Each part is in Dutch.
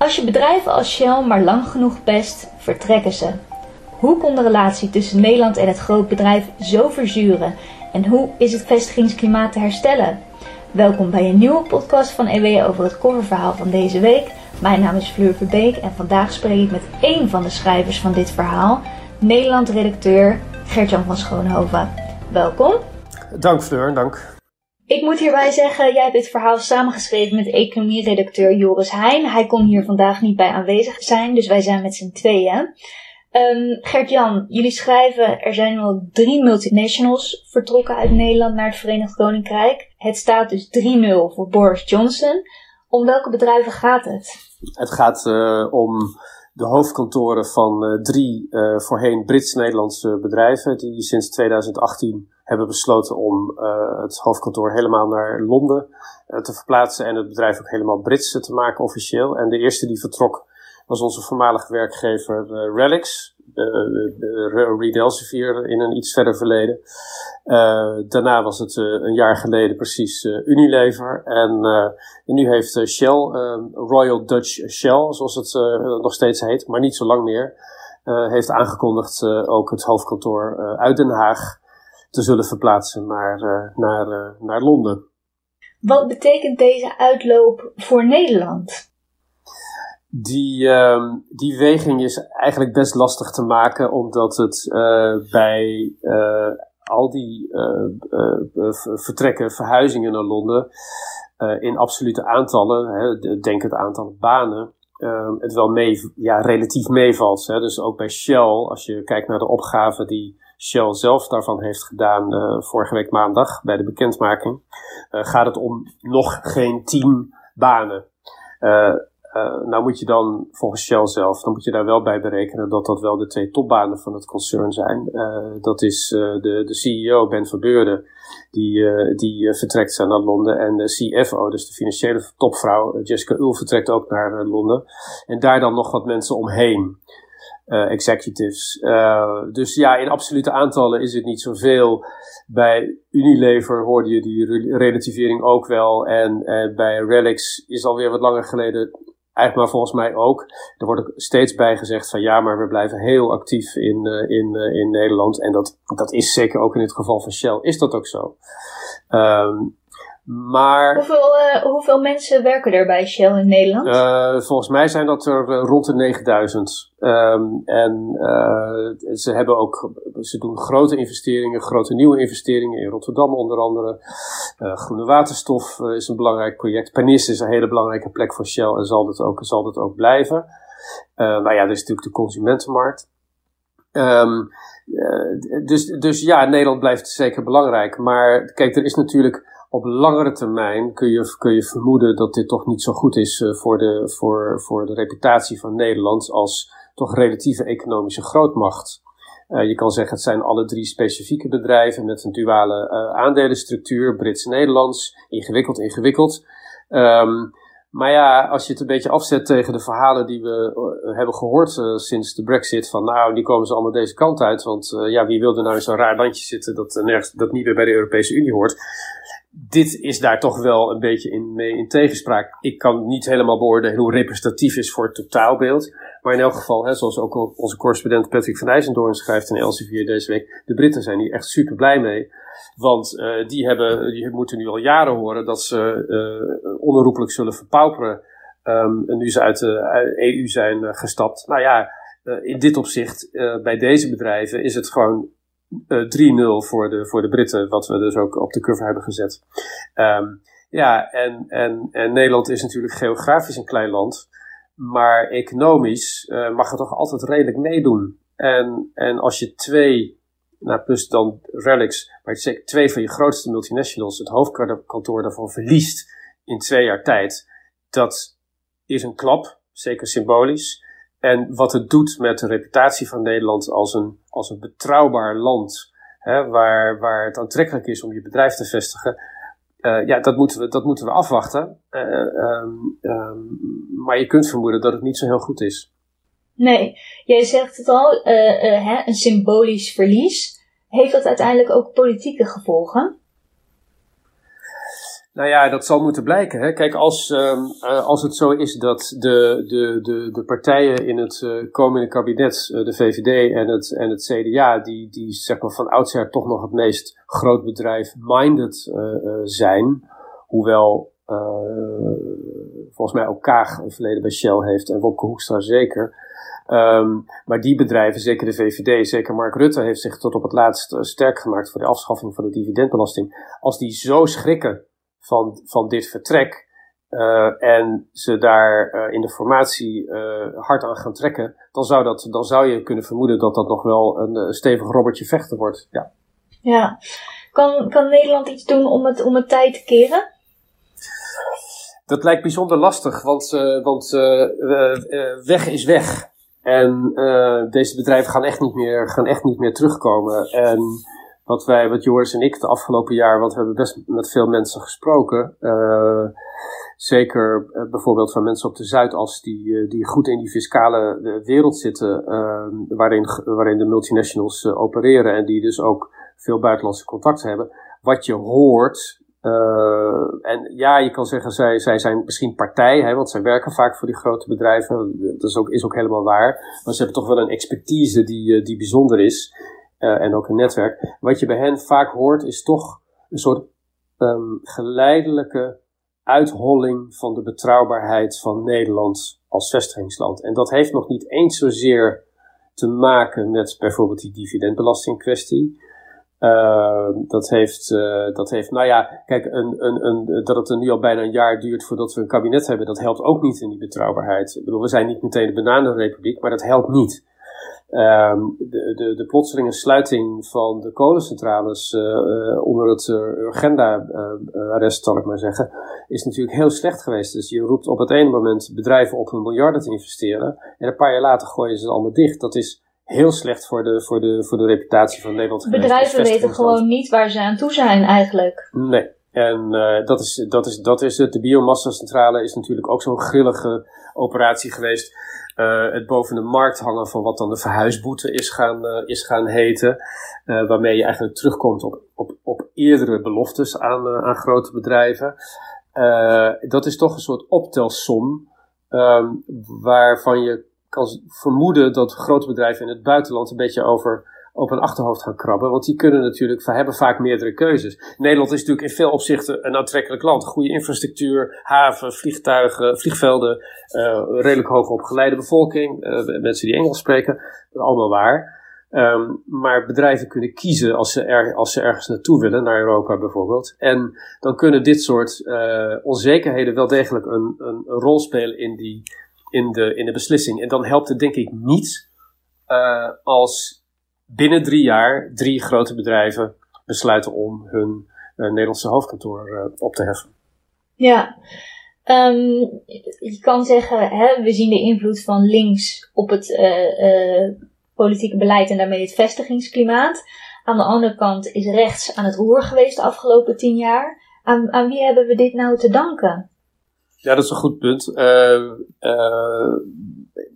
Als je bedrijven als Shell maar lang genoeg pest, vertrekken ze. Hoe kon de relatie tussen Nederland en het grootbedrijf zo verzuren? En hoe is het vestigingsklimaat te herstellen? Welkom bij een nieuwe podcast van EW over het coververhaal van deze week. Mijn naam is Fleur Verbeek en vandaag spreek ik met één van de schrijvers van dit verhaal, Nederland-redacteur Gertjan van Schoonhoven. Welkom. Dank Fleur, dank. Ik moet hierbij zeggen, jij hebt dit verhaal samengeschreven met economie-redacteur Joris Heijn. Hij kon hier vandaag niet bij aanwezig zijn, dus wij zijn met z'n tweeën. Um, Gert-Jan, jullie schrijven er zijn al drie multinationals vertrokken uit Nederland naar het Verenigd Koninkrijk. Het staat dus 3-0 voor Boris Johnson. Om welke bedrijven gaat het? Het gaat uh, om de hoofdkantoren van uh, drie uh, voorheen Brits-Nederlandse bedrijven die sinds 2018 hebben besloten om uh, het hoofdkantoor helemaal naar Londen uh, te verplaatsen en het bedrijf ook helemaal Brits te maken officieel. En de eerste die vertrok was onze voormalige werkgever uh, Relix, Reed Elsevier in een iets verder verleden. daarna was het een jaar geleden precies Unilever. En, en nu heeft Shell, Royal Dutch Shell, zoals het nog steeds heet, maar niet zo lang meer, heeft aangekondigd ook het hoofdkantoor uit Den Haag te zullen verplaatsen naar, uh, naar, uh, naar Londen. Wat betekent deze uitloop voor Nederland? Die, uh, die weging is eigenlijk best lastig te maken, omdat het uh, bij al die vertrekken, verhuizingen naar Londen, in absolute aantallen, hè, denk het aantal banen, ehm, het wel mee, ja, relatief meevalt. Hè. Dus ook bij Shell, als je kijkt naar de opgave die Shell zelf daarvan heeft gedaan uh, vorige week maandag bij de bekendmaking, uh, gaat het om nog geen tien banen. Uh, nou moet je dan volgens Shell zelf, dan moet je daar wel bij berekenen dat dat wel de twee topbanen van het concern zijn. dat is de, de CEO Ben Verbeurde, die, die vertrekt naar Londen. En de CFO, dus de financiële topvrouw Jessica Uhl, vertrekt ook naar Londen. En daar dan nog wat mensen omheen uh, executives. Uh, dus ja, in absolute aantallen is het niet zoveel. Bij Unilever hoorde je die relativering ook wel. En, en bij Relix is alweer wat langer geleden eigenlijk maar volgens mij ook. Er wordt ook steeds bij gezegd van ja, maar we blijven heel actief in, in, in Nederland. En dat, dat is zeker ook in het geval van Shell, is dat ook zo. Um, maar, hoeveel, uh, hoeveel mensen werken er bij Shell in Nederland? Uh, volgens mij zijn dat er uh, rond de 9000. Um, en ze hebben ook, ze doen grote investeringen, grote nieuwe investeringen in Rotterdam onder andere. groene waterstof is een belangrijk project. Pernis is een hele belangrijke plek voor Shell en zal dat ook, zal dat ook blijven. nou ja, er is natuurlijk de consumentenmarkt. Um, dus, dus ja, Nederland blijft zeker belangrijk. Maar kijk, er is natuurlijk op langere termijn kun je, kun je vermoeden dat dit toch niet zo goed is uh, voor, de, voor, voor de reputatie van Nederland als toch relatieve economische grootmacht. Uh, je kan zeggen, het zijn alle drie specifieke bedrijven met een duale uh, aandelenstructuur, Brits-Nederlands, ingewikkeld, ingewikkeld. Um, maar ja, als je het een beetje afzet tegen de verhalen die we hebben gehoord sinds de Brexit, van nou, die komen ze allemaal deze kant uit. Want ja, wie wilde nou in zo'n raar landje zitten dat, nergens, dat niet meer bij de Europese Unie hoort? Dit is daar toch wel een beetje in, mee in tegenspraak. Ik kan niet helemaal beoordelen hoe representatief is voor het totaalbeeld. Maar in elk geval, hè, zoals ook onze correspondent Patrick van IJzendoorn schrijft in Elsevier deze week, de Britten zijn hier echt super blij mee. Want uh, die, hebben, die moeten nu al jaren horen dat ze uh, onherroepelijk zullen verpauperen. Um, en nu ze uit de EU zijn gestapt. Nou ja, in dit opzicht, bij deze bedrijven, is het gewoon uh, 3-0 voor de, voor de Britten, wat we dus ook op de cover hebben gezet. Um, ja, en, en, en Nederland is natuurlijk geografisch een klein land, maar economisch uh, mag het toch altijd redelijk meedoen. En, en als je twee, nou plus dan Relics, maar zeg, twee van je grootste multinationals, het hoofdkantoor daarvan verliest in twee jaar tijd, dat is een klap, zeker symbolisch. En wat het doet met de reputatie van Nederland als een, als een betrouwbaar land, hè, waar, waar het aantrekkelijk is om je bedrijf te vestigen, uh, ja, dat moeten we, dat moeten we afwachten. Uh, um, maar je kunt vermoeden dat het niet zo heel goed is. Nee, jij zegt het al, uh, hè, een symbolisch verlies. Heeft dat uiteindelijk ook politieke gevolgen? Nou ja, dat zal moeten blijken. Hè. Kijk, als, um, uh, als het zo is dat de, de, de, de partijen in het uh, komende kabinet, uh, de VVD en het, en het CDA, die, die zeg maar van oudsher toch nog het meest grootbedrijf-minded zijn, hoewel volgens mij ook Kaag een verleden bij Shell heeft en Wopke Hoekstra zeker. Um, maar die bedrijven, zeker de VVD, zeker Mark Rutte, heeft zich tot op het laatst sterk gemaakt voor de afschaffing van de dividendbelasting. Als die zo schrikken van, van dit vertrek. Uh, en ze daar uh, in de formatie uh, hard aan gaan trekken, dan zou, dat, dan zou je kunnen vermoeden dat dat nog wel een stevig robbertje vechten wordt. Ja, ja. Kan, kan Nederland iets doen om het, om het tijd te keren? Dat lijkt bijzonder lastig, want, want weg is weg. En deze bedrijven gaan echt niet meer, gaan echt niet meer terugkomen. En wat wij, wat Joris en ik de afgelopen jaar, want we hebben best met veel mensen gesproken. Uh, zeker uh, bijvoorbeeld van mensen op de Zuidas die, uh, die goed in die fiscale wereld zitten, waarin, waarin de multinationals opereren en die dus ook veel buitenlandse contacten hebben. Wat je hoort, en ja, je kan zeggen, zij, zij zijn misschien partij, hè, want zij werken vaak voor die grote bedrijven. Dat is ook, is ook helemaal waar. Maar ze hebben toch wel een expertise die, die bijzonder is uh, en ook een netwerk. Wat je bij hen vaak hoort is toch een soort um, geleidelijke uitholling van de betrouwbaarheid van Nederland als vestigingsland. En dat heeft nog niet eens zozeer te maken met bijvoorbeeld die dividendbelastingkwestie. Uh, dat, heeft, uh, dat heeft, nou ja, kijk, een, een, een, dat het er nu al bijna een jaar duurt voordat we een kabinet hebben, dat helpt ook niet in die betrouwbaarheid. Ik bedoel, we zijn niet meteen de bananenrepubliek, maar dat helpt niet. Um, de, de, de plotselinge sluiting van de kolencentrales uh, onder het uh, agenda-arrest, zal ik maar zeggen, is natuurlijk heel slecht geweest. Dus je roept op het ene moment bedrijven op een miljarden te investeren en een paar jaar later gooien ze het allemaal dicht. Dat is heel slecht voor de, voor de, voor de reputatie van Nederland. Bedrijven weten gewoon niet waar ze aan toe zijn eigenlijk. Nee. En uh, dat, is, dat, is, dat is het. De biomassa-centrale is natuurlijk ook zo'n grillige operatie geweest uh, het boven de markt hangen van wat dan de verhuisboete is gaan, uh, is gaan heten. Waarmee je eigenlijk terugkomt op, op, op eerdere beloftes aan, aan grote bedrijven. dat is toch een soort optelsom um, waarvan je kan vermoeden dat grote bedrijven in het buitenland een beetje over op een achterhoofd gaan krabben. Want die kunnen natuurlijk, hebben vaak meerdere keuzes. Nederland is natuurlijk in veel opzichten een aantrekkelijk land. Goede infrastructuur, haven, vliegtuigen, vliegvelden, uh, redelijk hoog opgeleide bevolking, uh, mensen die Engels spreken. Dat is allemaal waar. Um, maar bedrijven kunnen kiezen als ze, er, als ze ergens naartoe willen, naar Europa bijvoorbeeld. En dan kunnen dit soort uh, onzekerheden wel degelijk een, een, een, rol spelen in, die, in, de, in de beslissing. En dan helpt het denk ik niet als binnen drie jaar drie grote bedrijven besluiten om hun uh, Nederlandse hoofdkantoor uh, op te heffen. Ja, um, je kan zeggen, hè, we zien de invloed van links op het uh, politieke beleid en daarmee het vestigingsklimaat. Aan de andere kant is rechts aan het roer geweest de afgelopen tien jaar. Aan, aan wie hebben we dit nou te danken? Ja, dat is een goed punt. Uh,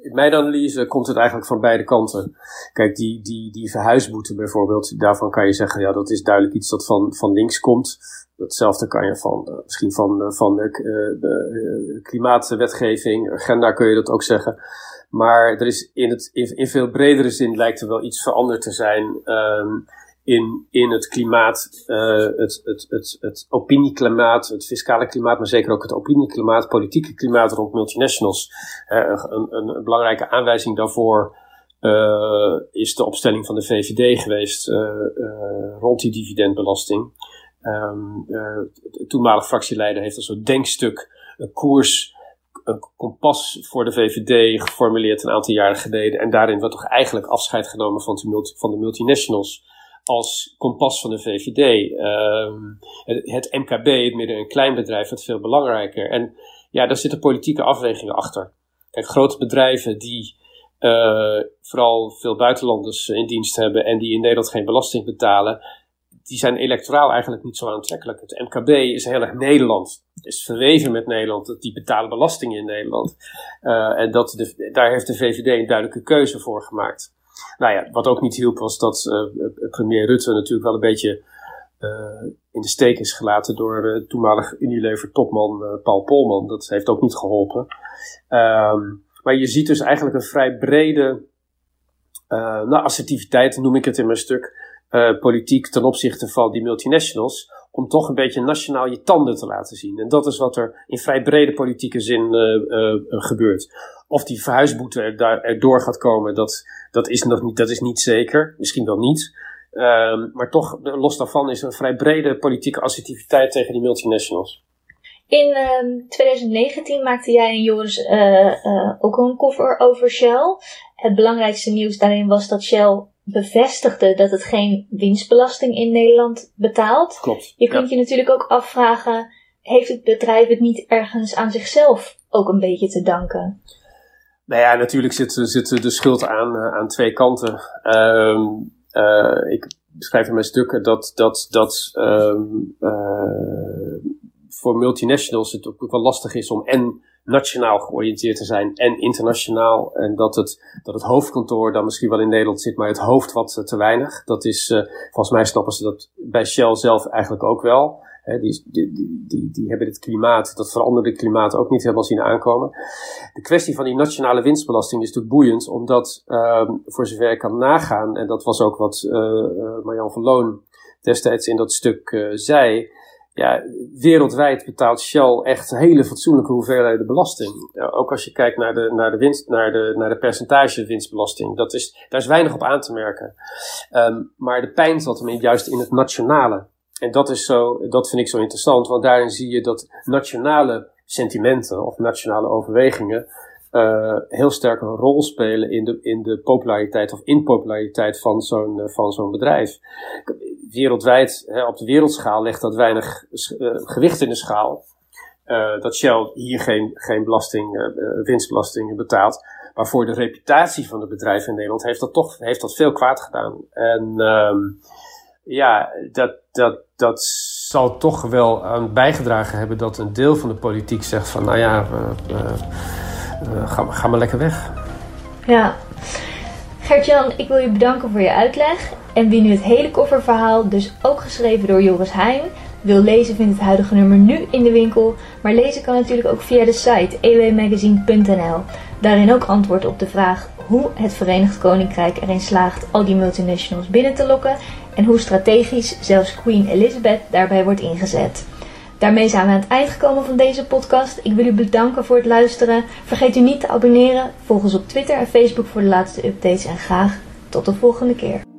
in mijn analyse komt het eigenlijk van beide kanten. Kijk, die, die, die verhuisboete bijvoorbeeld, daarvan kan je zeggen, ja, dat is duidelijk iets dat van, van links komt. Datzelfde kan je van, uh, misschien van, uh, van uh, de klimaatwetgeving, agenda kun je dat ook zeggen. Maar er is in, het, in, veel bredere zin lijkt er wel iets veranderd te zijn. Um, in, in het klimaat, uh, het, het, het, het opinieklimaat, het fiscale klimaat, maar zeker ook het opinieklimaat, politieke klimaat rond multinationals. Uh, een, een, een, belangrijke aanwijzing daarvoor uh, is de opstelling van de VVD geweest rond die dividendbelasting. Um, de toenmalig fractieleider heeft een soort denkstuk, een koers, een kompas voor de VVD geformuleerd een aantal jaren geleden. En daarin wordt toch eigenlijk afscheid genomen van van de multinationals als kompas van de VVD. Um, het, MKB, het midden- en kleinbedrijf, wordt veel belangrijker. En ja, daar zitten politieke afwegingen achter. Kijk, grote bedrijven die uh, vooral veel buitenlanders in dienst hebben en die in Nederland geen belasting betalen, die zijn electoraal eigenlijk niet zo aantrekkelijk. Het MKB is heel erg Nederland. Het is verweven met Nederland. Die betalen belastingen in Nederland. Uh, en dat daar heeft de VVD een duidelijke keuze voor gemaakt. Nou ja, wat ook niet hielp was dat uh, premier Rutte natuurlijk wel een beetje in de steek is gelaten door uh, toenmalig Unilever-topman Paul Polman. Dat heeft ook niet geholpen. Ehm, maar je ziet dus eigenlijk een vrij brede nou, assertiviteit, noem ik het in mijn stuk, politiek ten opzichte van die multinationals om toch een beetje nationaal je tanden te laten zien. En dat is wat er in vrij brede politieke zin uh, uh, gebeurt. Of die verhuisboete er, daar, erdoor gaat komen, dat, dat, is nog niet, dat is niet zeker. Misschien wel niet. Uh, maar toch, los daarvan is er een vrij brede politieke assertiviteit tegen die multinationals. In 2019 maakte jij en Joris ook een cover over Shell. Het belangrijkste nieuws daarin was dat Shell bevestigde dat het geen winstbelasting in Nederland betaalt. Klopt. Je kunt je natuurlijk ook afvragen, heeft het bedrijf het niet ergens aan zichzelf ook een beetje te danken? Nou ja, natuurlijk zit, zit de schuld aan, eh, aan twee kanten. Uh, uh, ik beschrijf in mijn stukken dat, dat, dat uh, voor multinationals het ook wel lastig is om en nationaal georiënteerd te zijn en internationaal. En dat het, dat het hoofdkantoor dan misschien wel in Nederland zit, maar het hoofd wat te weinig. Dat is, uh, volgens mij snappen ze dat bij Shell zelf eigenlijk ook wel. die, die, die, die, hebben dit klimaat, dat veranderde klimaat ook niet helemaal zien aankomen. De kwestie van die nationale winstbelasting is natuurlijk boeiend, omdat uh, voor zover ik kan nagaan, en dat was ook wat uh, Marjan van Loon destijds in dat stuk zei, ja, wereldwijd betaalt Shell echt hele fatsoenlijke hoeveelheden belasting. Ook als je kijkt naar de, naar de winst, naar de, naar de percentage winstbelasting. Dat is, daar is weinig op aan te merken. Um, maar de pijn zat hem juist in het nationale. En dat is zo, dat vind ik zo interessant, want daarin zie je dat nationale sentimenten of nationale overwegingen uh, heel sterk een rol spelen in de, in de populariteit of impopulariteit van zo'n van zo'n bedrijf wereldwijd, hè, op de wereldschaal, legt dat weinig uh, gewicht in de schaal. Uh, dat Shell hier geen, geen belasting, uh, winstbelasting betaalt. Maar voor de reputatie van het bedrijf in Nederland heeft dat toch heeft dat veel kwaad gedaan. En um, ja, dat, dat, dat zal toch wel aan bijgedragen hebben dat een deel van de politiek zegt van nou ja, ga, ga maar lekker weg. Ja. Gert-Jan, ik wil je bedanken voor je uitleg. En wie nu het hele kofferverhaal, dus ook geschreven door Joris Heijn, wil lezen, vindt het huidige nummer nu in de winkel. Maar lezen kan natuurlijk ook via de site ewmagazine.nl. Daarin ook antwoord op de vraag hoe het Verenigd Koninkrijk erin slaagt al die multinationals binnen te lokken en hoe strategisch zelfs Queen Elizabeth daarbij wordt ingezet. Daarmee zijn we aan het eind gekomen van deze podcast. Ik wil u bedanken voor het luisteren. Vergeet u niet te abonneren. Volg ons op Twitter en Facebook voor de laatste updates en graag tot de volgende keer.